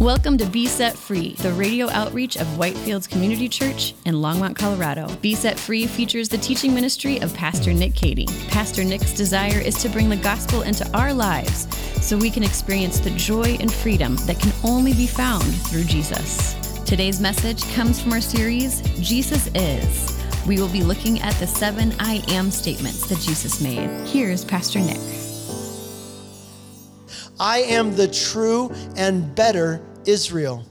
Welcome to Be Set Free, the radio outreach of Whitefields Community Church in Longmont, Colorado. Be Set Free features the teaching ministry of Pastor Nick Cady. Pastor Nick's desire is to bring the gospel into our lives so we can experience the joy and freedom that can only be found through Jesus. Today's message comes from our series, Jesus Is. We will be looking at the seven I am statements that Jesus made. Here's Pastor Nick. I am the true and better Israel.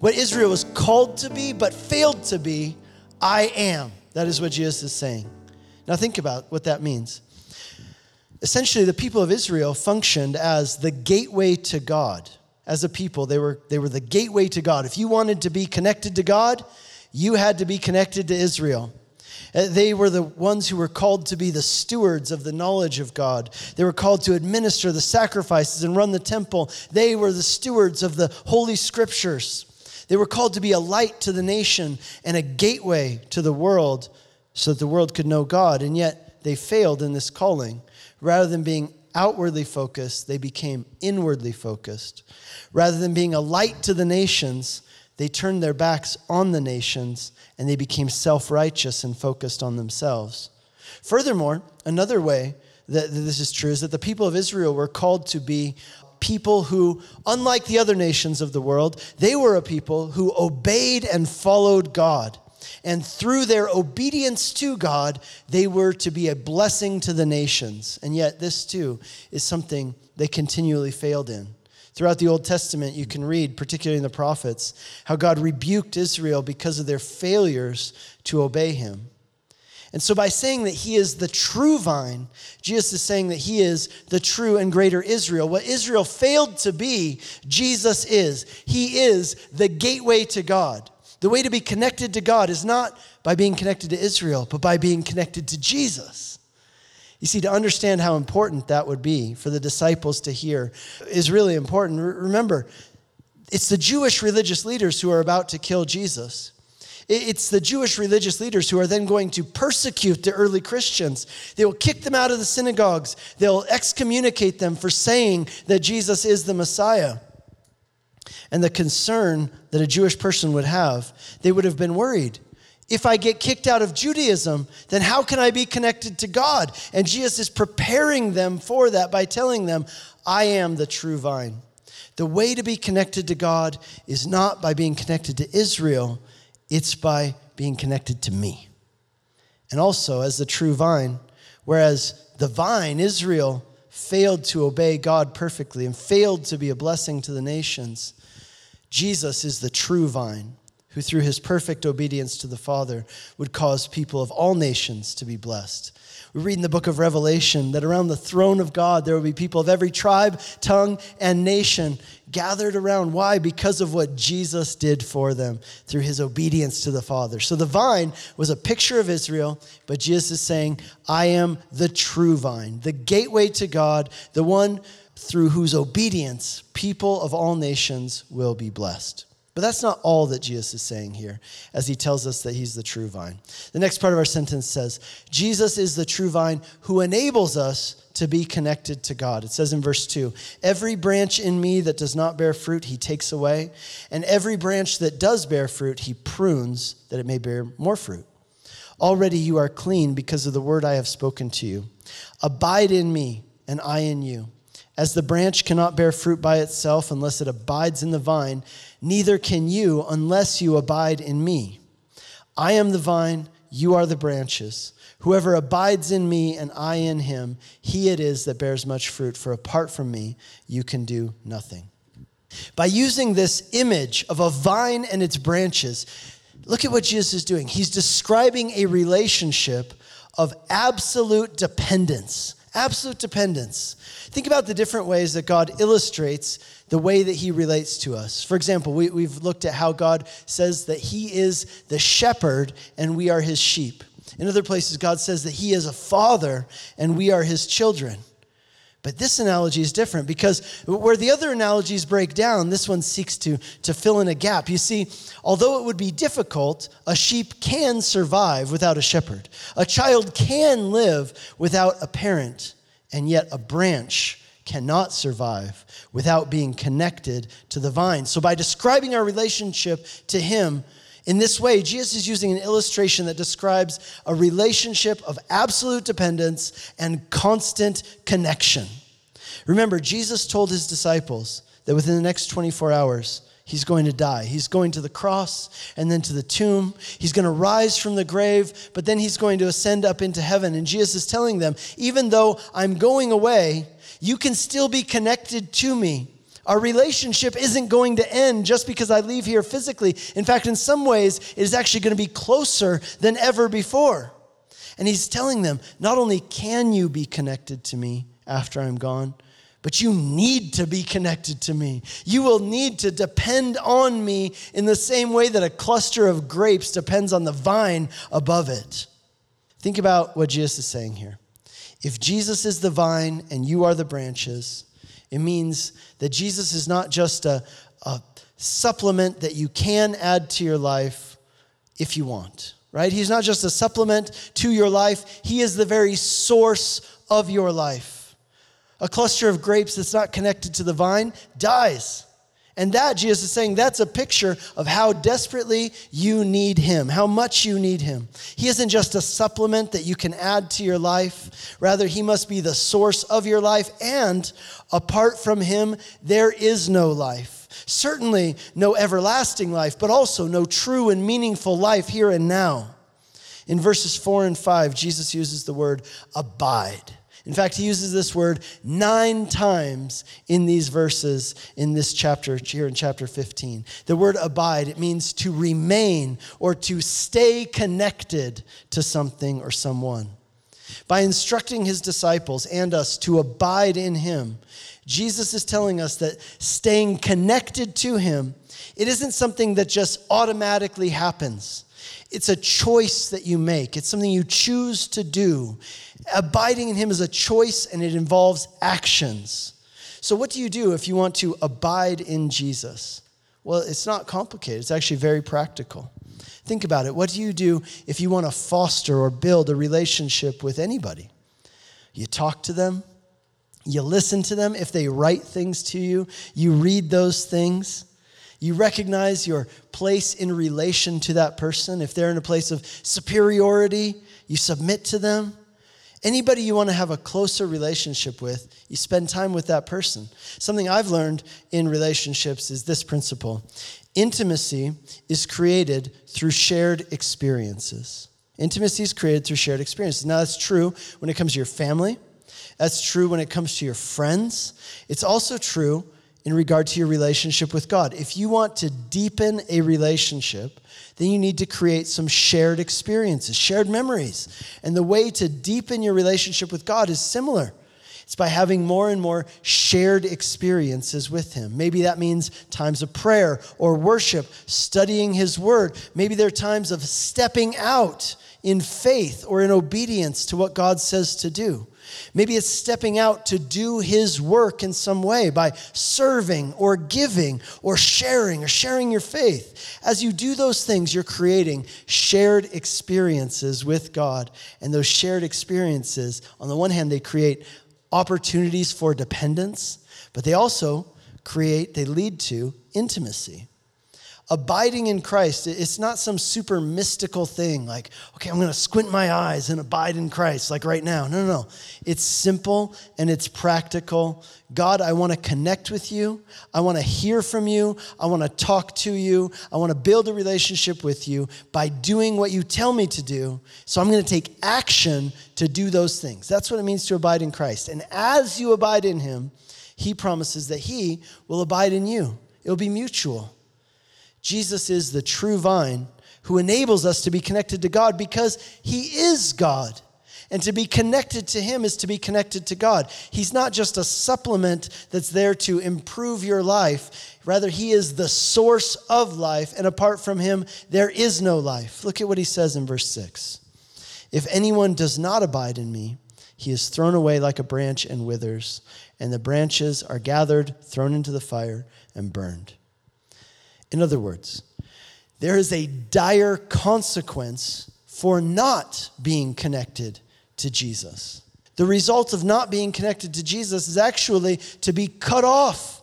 What Israel was called to be but failed to be, I am. That is what Jesus is saying. Now, think about what that means. Essentially, the people of Israel functioned as the gateway to God. As a people, they were, they were the gateway to God. If you wanted to be connected to God, you had to be connected to Israel. Uh, they were the ones who were called to be the stewards of the knowledge of God. They were called to administer the sacrifices and run the temple. They were the stewards of the holy scriptures. They were called to be a light to the nation and a gateway to the world so that the world could know God. And yet they failed in this calling. Rather than being outwardly focused, they became inwardly focused. Rather than being a light to the nations, they turned their backs on the nations and they became self righteous and focused on themselves. Furthermore, another way that this is true is that the people of Israel were called to be people who, unlike the other nations of the world, they were a people who obeyed and followed God. And through their obedience to God, they were to be a blessing to the nations. And yet, this too is something they continually failed in. Throughout the Old Testament, you can read, particularly in the prophets, how God rebuked Israel because of their failures to obey him. And so, by saying that he is the true vine, Jesus is saying that he is the true and greater Israel. What Israel failed to be, Jesus is. He is the gateway to God. The way to be connected to God is not by being connected to Israel, but by being connected to Jesus. You see, to understand how important that would be for the disciples to hear is really important. Remember, it's the Jewish religious leaders who are about to kill Jesus. It's the Jewish religious leaders who are then going to persecute the early Christians. They will kick them out of the synagogues. They'll excommunicate them for saying that Jesus is the Messiah. And the concern that a Jewish person would have, they would have been worried if I get kicked out of Judaism, then how can I be connected to God? And Jesus is preparing them for that by telling them, I am the true vine. The way to be connected to God is not by being connected to Israel, it's by being connected to me. And also, as the true vine, whereas the vine, Israel, failed to obey God perfectly and failed to be a blessing to the nations, Jesus is the true vine who through his perfect obedience to the Father would cause people of all nations to be blessed. We read in the book of Revelation that around the throne of God there will be people of every tribe, tongue, and nation gathered around. Why? Because of what Jesus did for them through his obedience to the Father. So the vine was a picture of Israel, but Jesus is saying, I am the true vine, the gateway to God, the one through whose obedience people of all nations will be blessed. But that's not all that Jesus is saying here as he tells us that he's the true vine. The next part of our sentence says, Jesus is the true vine who enables us to be connected to God. It says in verse 2 Every branch in me that does not bear fruit, he takes away, and every branch that does bear fruit, he prunes that it may bear more fruit. Already you are clean because of the word I have spoken to you. Abide in me, and I in you. As the branch cannot bear fruit by itself unless it abides in the vine, neither can you unless you abide in me. I am the vine, you are the branches. Whoever abides in me and I in him, he it is that bears much fruit, for apart from me, you can do nothing. By using this image of a vine and its branches, look at what Jesus is doing. He's describing a relationship of absolute dependence Absolute dependence. Think about the different ways that God illustrates the way that He relates to us. For example, we, we've looked at how God says that He is the shepherd and we are His sheep. In other places, God says that He is a father and we are His children. But this analogy is different because where the other analogies break down, this one seeks to, to fill in a gap. You see, although it would be difficult, a sheep can survive without a shepherd. A child can live without a parent, and yet a branch cannot survive without being connected to the vine. So, by describing our relationship to Him in this way, Jesus is using an illustration that describes a relationship of absolute dependence and constant connection. Remember, Jesus told His disciples that within the next 24 hours, he's going to die. He's going to the cross and then to the tomb. He's going to rise from the grave, but then he's going to ascend up into heaven. And Jesus is telling them, even though I'm going away, you can still be connected to me. Our relationship isn't going to end just because I leave here physically. In fact, in some ways, it is actually going to be closer than ever before. And he's telling them, not only can you be connected to me after I'm gone, but you need to be connected to me. You will need to depend on me in the same way that a cluster of grapes depends on the vine above it. Think about what Jesus is saying here. If Jesus is the vine and you are the branches, it means that Jesus is not just a, a supplement that you can add to your life if you want, right? He's not just a supplement to your life, He is the very source of your life. A cluster of grapes that's not connected to the vine dies. And that, Jesus is saying, that's a picture of how desperately you need Him, how much you need Him. He isn't just a supplement that you can add to your life. Rather, He must be the source of your life. And apart from Him, there is no life. Certainly, no everlasting life, but also no true and meaningful life here and now. In verses four and five, Jesus uses the word abide. In fact, he uses this word nine times in these verses in this chapter, here in chapter 15. The word abide, it means to remain or to stay connected to something or someone. By instructing his disciples and us to abide in him, Jesus is telling us that staying connected to him, it isn't something that just automatically happens. It's a choice that you make. It's something you choose to do. Abiding in Him is a choice and it involves actions. So, what do you do if you want to abide in Jesus? Well, it's not complicated, it's actually very practical. Think about it. What do you do if you want to foster or build a relationship with anybody? You talk to them, you listen to them. If they write things to you, you read those things. You recognize your place in relation to that person. If they're in a place of superiority, you submit to them. Anybody you want to have a closer relationship with, you spend time with that person. Something I've learned in relationships is this principle intimacy is created through shared experiences. Intimacy is created through shared experiences. Now, that's true when it comes to your family, that's true when it comes to your friends. It's also true in regard to your relationship with God. If you want to deepen a relationship, then you need to create some shared experiences, shared memories. And the way to deepen your relationship with God is similar. It's by having more and more shared experiences with Him. Maybe that means times of prayer or worship, studying His Word. Maybe there are times of stepping out in faith or in obedience to what God says to do. Maybe it's stepping out to do His work in some way by serving or giving or sharing or sharing your faith. As you do those things, you're creating shared experiences with God. And those shared experiences, on the one hand, they create opportunities for dependence, but they also create, they lead to intimacy abiding in Christ, it's not some super mystical thing like, okay, I'm going to squint my eyes and abide in Christ, like right now. No, no, no. It's simple and it's practical. God, I want to connect with you. I want to hear from you. I want to talk to you. I want to build a relationship with you by doing what you tell me to do. So I'm going to take action to do those things. That's what it means to abide in Christ. And as you abide in Him, He promises that He will abide in you. It'll be mutual. Jesus is the true vine who enables us to be connected to God because he is God. And to be connected to him is to be connected to God. He's not just a supplement that's there to improve your life. Rather, he is the source of life, and apart from him, there is no life. Look at what he says in verse 6. If anyone does not abide in me, he is thrown away like a branch and withers, and the branches are gathered, thrown into the fire, and burned. In other words, there is a dire consequence for not being connected to Jesus. The result of not being connected to Jesus is actually to be cut off.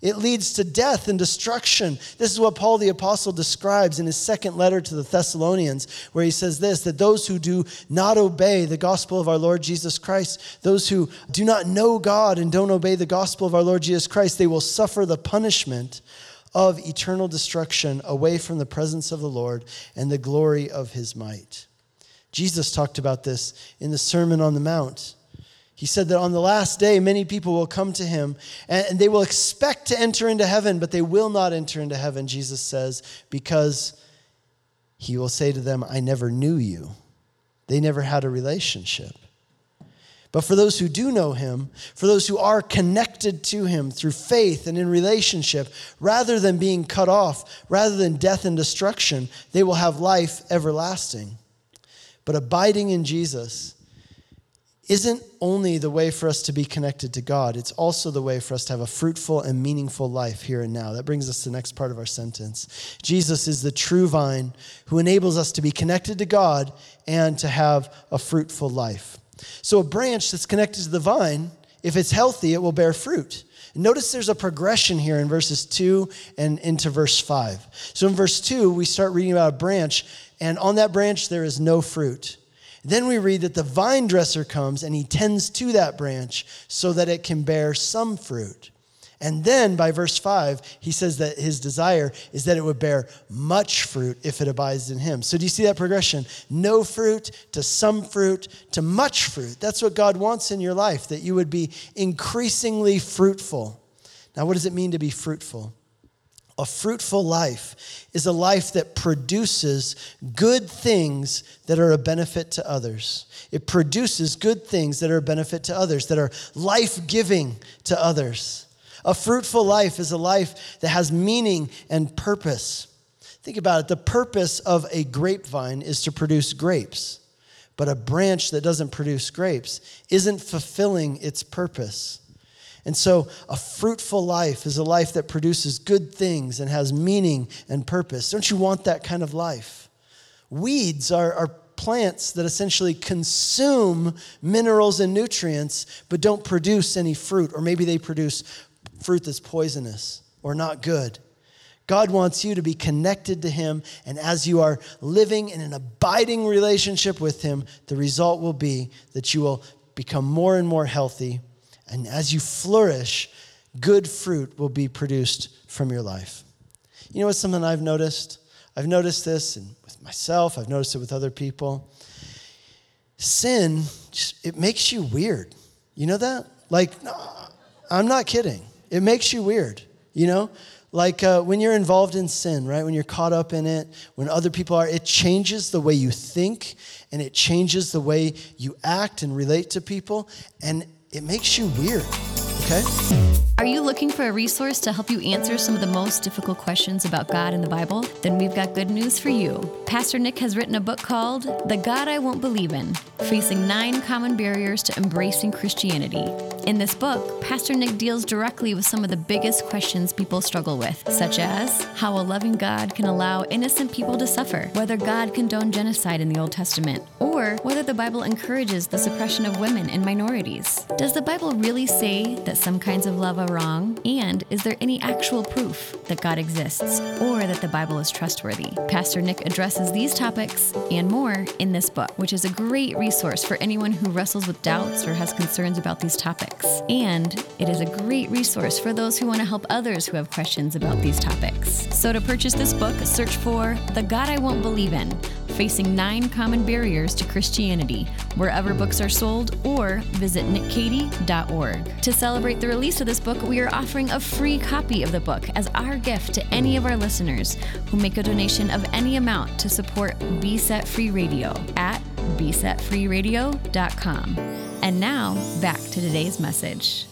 It leads to death and destruction. This is what Paul the Apostle describes in his second letter to the Thessalonians, where he says this that those who do not obey the gospel of our Lord Jesus Christ, those who do not know God and don't obey the gospel of our Lord Jesus Christ, they will suffer the punishment of eternal destruction away from the presence of the Lord and the glory of his might. Jesus talked about this in the Sermon on the Mount. He said that on the last day, many people will come to him and they will expect to enter into heaven, but they will not enter into heaven, Jesus says, because he will say to them, I never knew you. They never had a relationship. But for those who do know him, for those who are connected to him through faith and in relationship, rather than being cut off, rather than death and destruction, they will have life everlasting. But abiding in Jesus isn't only the way for us to be connected to God, it's also the way for us to have a fruitful and meaningful life here and now. That brings us to the next part of our sentence. Jesus is the true vine who enables us to be connected to God and to have a fruitful life. So, a branch that's connected to the vine, if it's healthy, it will bear fruit. Notice there's a progression here in verses 2 and into verse 5. So, in verse 2, we start reading about a branch, and on that branch there is no fruit. Then we read that the vine dresser comes and he tends to that branch so that it can bear some fruit. And then by verse 5, he says that his desire is that it would bear much fruit if it abides in him. So do you see that progression? No fruit to some fruit to much fruit. That's what God wants in your life, that you would be increasingly fruitful. Now, what does it mean to be fruitful? A fruitful life is a life that produces good things that are a benefit to others. It produces good things that are a benefit to others, that are life giving to others. A fruitful life is a life that has meaning and purpose. Think about it. The purpose of a grapevine is to produce grapes, but a branch that doesn't produce grapes isn't fulfilling its purpose. And so, a fruitful life is a life that produces good things and has meaning and purpose. Don't you want that kind of life? Weeds are, are plants that essentially consume minerals and nutrients, but don't produce any fruit, or maybe they produce fruit that's poisonous or not good. God wants you to be connected to Him, and as you are living in an abiding relationship with Him, the result will be that you will become more and more healthy. And as you flourish, good fruit will be produced from your life. You know what's something I've noticed? I've noticed this and with myself, I've noticed it with other people. Sin, it makes you weird. You know that? Like, I'm not kidding. It makes you weird, you know? Like uh, when you're involved in sin, right? When you're caught up in it, when other people are, it changes the way you think and it changes the way you act and relate to people, and it makes you weird, okay? Are you looking for a resource to help you answer some of the most difficult questions about God in the Bible? Then we've got good news for you. Pastor Nick has written a book called The God I Won't Believe in Facing Nine Common Barriers to Embracing Christianity. In this book, Pastor Nick deals directly with some of the biggest questions people struggle with, such as how a loving God can allow innocent people to suffer, whether God condoned genocide in the Old Testament, or whether the Bible encourages the suppression of women and minorities. Does the Bible really say that some kinds of love wrong? And is there any actual proof that God exists or that the Bible is trustworthy? Pastor Nick addresses these topics and more in this book, which is a great resource for anyone who wrestles with doubts or has concerns about these topics. And it is a great resource for those who want to help others who have questions about these topics. So to purchase this book, search for The God I Won't Believe in Facing Nine Common Barriers to Christianity, wherever books are sold, or visit nickcady.org. To celebrate the release of this book, we are offering a free copy of the book as our gift to any of our listeners who make a donation of any amount to support Be Set Free Radio at besetfreeradio.com. And now, back to today's message.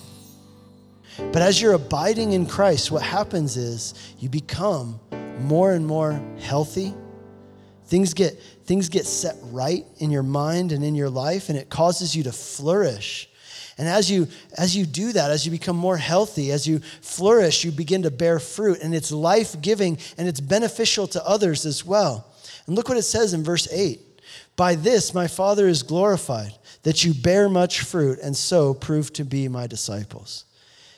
But as you're abiding in Christ, what happens is you become more and more healthy Things get, things get set right in your mind and in your life, and it causes you to flourish. And as you, as you do that, as you become more healthy, as you flourish, you begin to bear fruit, and it's life giving and it's beneficial to others as well. And look what it says in verse 8 By this my Father is glorified that you bear much fruit and so prove to be my disciples.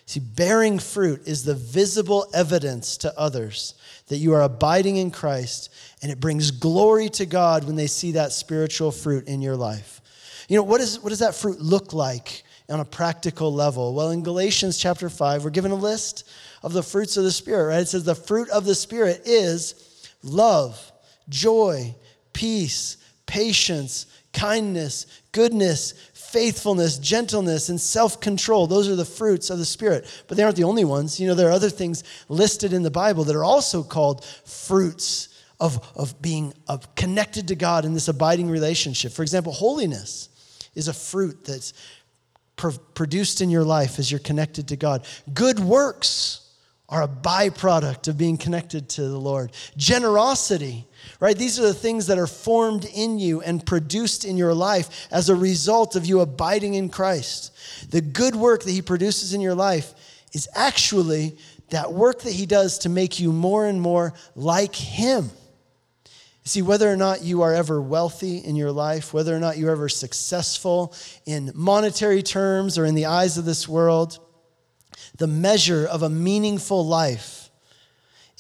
See, bearing fruit is the visible evidence to others that you are abiding in Christ, and it brings glory to God when they see that spiritual fruit in your life. You know, what, is, what does that fruit look like on a practical level? Well, in Galatians chapter 5, we're given a list of the fruits of the Spirit, right? It says the fruit of the Spirit is love, joy, peace, patience, kindness, goodness, faithfulness, gentleness, and self control. Those are the fruits of the Spirit. But they aren't the only ones. You know, there are other things listed in the Bible that are also called fruits of, of being of connected to God in this abiding relationship. For example, holiness is a fruit that's produced in your life as you're connected to God. Good works are a byproduct of being connected to the Lord. Generosity right? These are the things that are formed in you and produced in your life as a result of you abiding in Christ. The good work that He produces in your life is actually that work that He does to make you more and more like Him. See, whether or not you are ever wealthy in your life, whether or not you're ever successful in monetary terms or in the eyes of this world, the measure of a meaningful life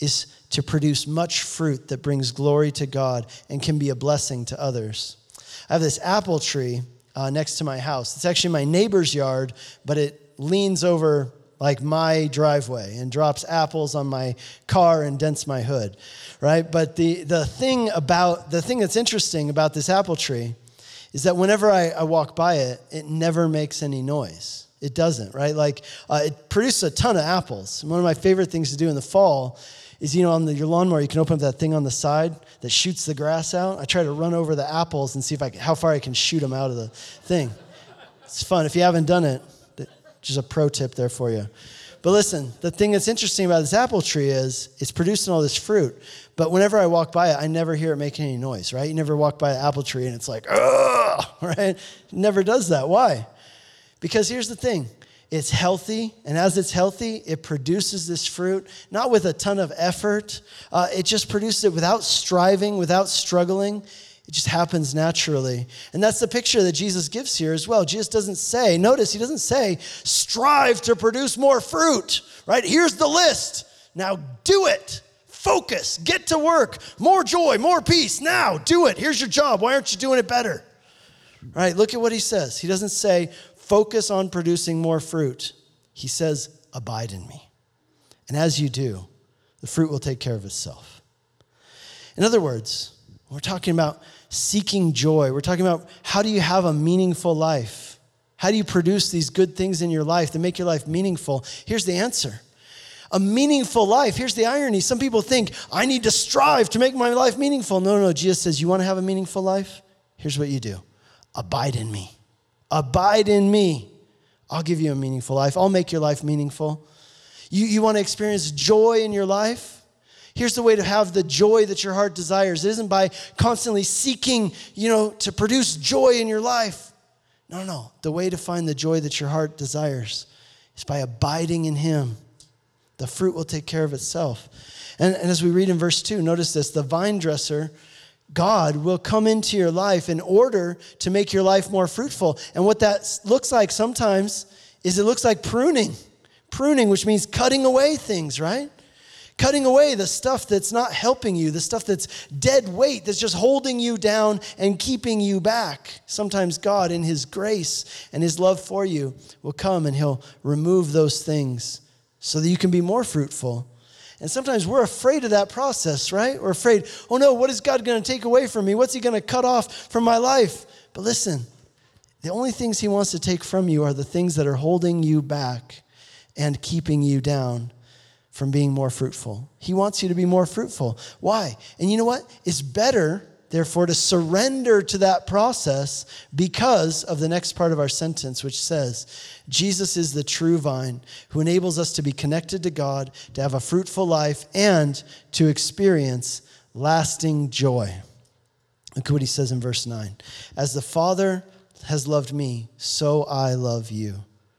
is to produce much fruit that brings glory to God and can be a blessing to others. I have this apple tree uh, next to my house. It's actually my neighbor's yard, but it leans over like my driveway and drops apples on my car and dents my hood, right? But the, the thing about the thing that's interesting about this apple tree is that whenever I, I walk by it, it never makes any noise. It doesn't, right? Like uh, it produces a ton of apples. one of my favorite things to do in the fall is you know on the, your lawnmower you can open up that thing on the side that shoots the grass out. I try to run over the apples and see if I how far I can shoot them out of the thing. It's fun. If you haven't done it, just a pro tip there for you. But listen, the thing that's interesting about this apple tree is it's producing all this fruit. But whenever I walk by it, I never hear it making any noise, right? You never walk by an apple tree and it's like, ugh, right? It never does that. Why? Because here's the thing it's healthy, and as it's healthy, it produces this fruit, not with a ton of effort. Uh, it just produces it without striving, without struggling. It just happens naturally. And that's the picture that Jesus gives here as well. Jesus doesn't say, notice, he doesn't say, strive to produce more fruit, right? Here's the list. Now do it. Focus. Get to work. More joy, more peace. Now do it. Here's your job. Why aren't you doing it better? Right? Look at what he says. He doesn't say, focus on producing more fruit. He says, Abide in me. And as you do, the fruit will take care of itself. In other words, we're talking about seeking joy. We're talking about how do you have a meaningful life? How do you produce these good things in your life that make your life meaningful? Here's the answer a meaningful life. Here's the irony. Some people think, I need to strive to make my life meaningful. No, no, no. Jesus says, You want to have a meaningful life? Here's what you do abide in me. Abide in me. I'll give you a meaningful life. I'll make your life meaningful. You, you want to experience joy in your life? Here's the way to have the joy that your heart desires. It isn't by constantly seeking, you know, to produce joy in your life. No, no. The way to find the joy that your heart desires is by abiding in Him. The fruit will take care of itself. And, and as we read in verse 2, notice this the vine dresser God will come into your life in order to make your life more fruitful. And what that looks like sometimes is it looks like pruning. Pruning, which means cutting away things, right? Cutting away the stuff that's not helping you, the stuff that's dead weight, that's just holding you down and keeping you back. Sometimes God, in His grace and His love for you, will come and He'll remove those things so that you can be more fruitful. And sometimes we're afraid of that process, right? We're afraid, oh no, what is God going to take away from me? What's He going to cut off from my life? But listen, the only things He wants to take from you are the things that are holding you back and keeping you down from being more fruitful. He wants you to be more fruitful. Why? And you know what? It's better therefore, to surrender to that process because of the next part of our sentence, which says, Jesus is the true vine who enables us to be connected to God, to have a fruitful life, and to experience lasting joy. Look what he says in verse 9. As the Father has loved me, so I love you.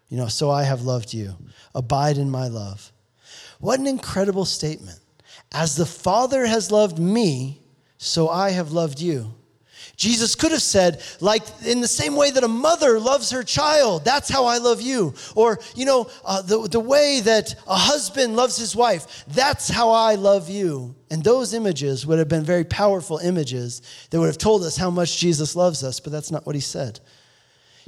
You know, so I have loved you. Abide in my love. What an incredible statement. As the Father has loved me, so I have loved you. Jesus could have said, like, in the same way that a mother loves her child, that's how I love you. Or, you know, uh, the, the way that a husband loves his wife, that's how I love you. And those images would have been very powerful images that would have told us how much Jesus loves us, but that's not what he said.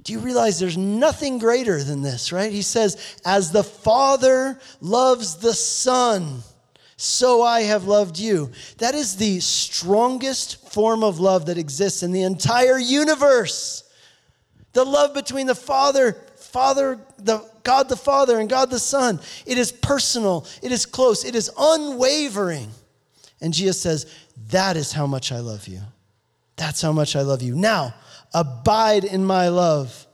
Do you realize there's nothing greater than this, right? He says, as the Father loves the Son so I have loved you. That is the strongest form of love that exists in the entire universe. The love between the Father, Father, the God the Father and God the Son. It is personal, it is close, it is unwavering. And Jesus says, That is how much I love you. That's how much I love you. Now, abide in my love.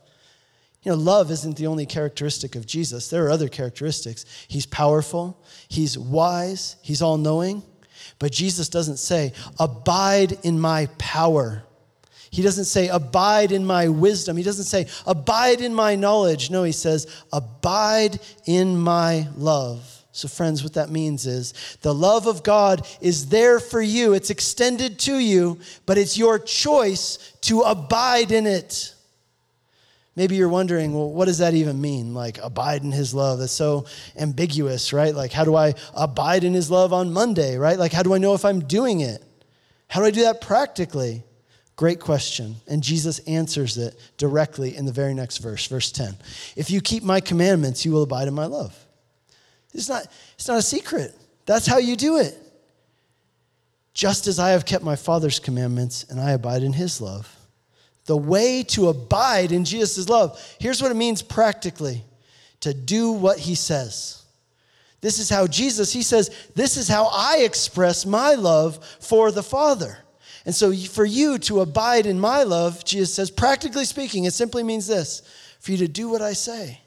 You know, love isn't the only characteristic of Jesus. There are other characteristics. He's powerful, he's wise, he's all knowing. But Jesus doesn't say, Abide in my power. He doesn't say, Abide in my wisdom. He doesn't say, Abide in my knowledge. No, he says, Abide in my love. So, friends, what that means is the love of God is there for you, it's extended to you, but it's your choice to abide in it. Maybe you're wondering, well, what does that even mean? Like, abide in his love. That's so ambiguous, right? Like, how do I abide in his love on Monday, right? Like, how do I know if I'm doing it? How do I do that practically? Great question. And Jesus answers it directly in the very next verse, verse 10. If you keep my commandments, you will abide in my love. It's not, it's not a secret. That's how you do it. Just as I have kept my Father's commandments and I abide in his love the way to abide in Jesus' love. Here's what it means practically to do what he says. This is how Jesus, he says, this is how I express my love for the Father. And so, for you to abide in my love, Jesus says, practically speaking, it simply means this for you to do what I say.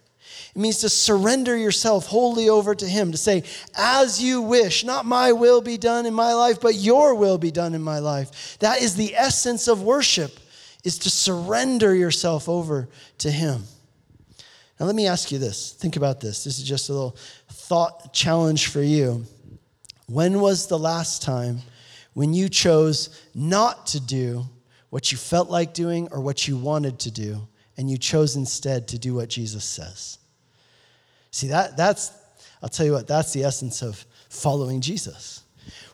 It means to surrender yourself wholly over to Him, to say, as you wish, not my will be done in my life, but your will be done in my life. That is the essence of worship is to surrender yourself over to Him. Now, let me ask you this. Think about this. This is just a little thought challenge for you. When was the last time when you chose not to do what you felt like doing or what you wanted to do, and you chose instead to do what Jesus says? See, that, that's, I'll tell you what, that's the essence of following Jesus.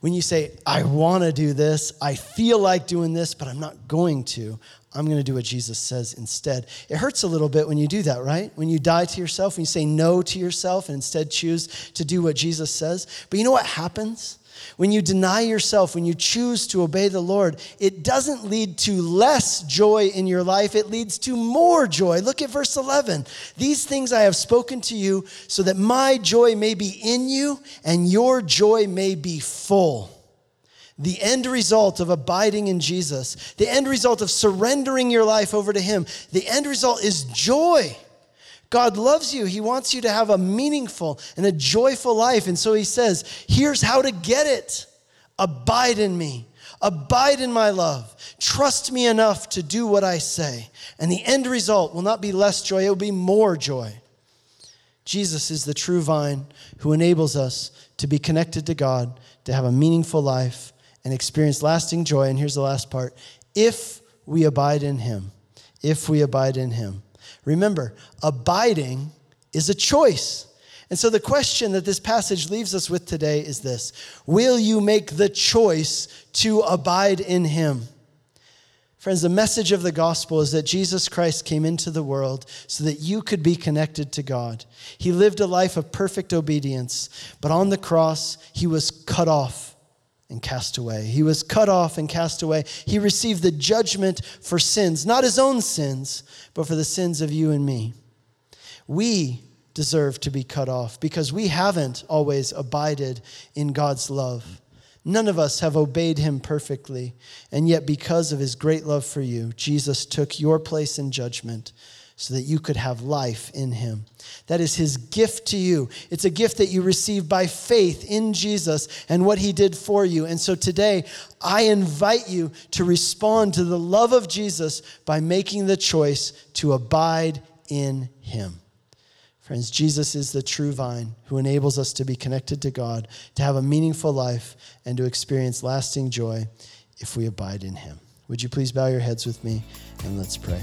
When you say, I want to do this, I feel like doing this, but I'm not going to, I'm going to do what Jesus says instead. It hurts a little bit when you do that, right? When you die to yourself, when you say no to yourself and instead choose to do what Jesus says. But you know what happens? When you deny yourself, when you choose to obey the Lord, it doesn't lead to less joy in your life, it leads to more joy. Look at verse 11. These things I have spoken to you so that my joy may be in you and your joy may be full the end result of abiding in Jesus, the end result of surrendering your life over to Him, the end result is joy. God loves you. He wants you to have a meaningful and a joyful life. And so He says, here's how to get it abide in me, abide in my love, trust me enough to do what I say. And the end result will not be less joy, it will be more joy. Jesus is the true vine who enables us to be connected to God, to have a meaningful life, and experience lasting joy. And here's the last part if we abide in Him. If we abide in Him. Remember, abiding is a choice. And so the question that this passage leaves us with today is this Will you make the choice to abide in Him? Friends, the message of the gospel is that Jesus Christ came into the world so that you could be connected to God. He lived a life of perfect obedience, but on the cross, he was cut off and cast away. He was cut off and cast away. He received the judgment for sins, not his own sins, but for the sins of you and me. We deserve to be cut off because we haven't always abided in God's love. None of us have obeyed him perfectly, and yet, because of his great love for you, Jesus took your place in judgment so that you could have life in him. That is his gift to you. It's a gift that you receive by faith in Jesus and what he did for you. And so today, I invite you to respond to the love of Jesus by making the choice to abide in him. Friends, Jesus is the true vine who enables us to be connected to God, to have a meaningful life, and to experience lasting joy if we abide in him. Would you please bow your heads with me and let's pray?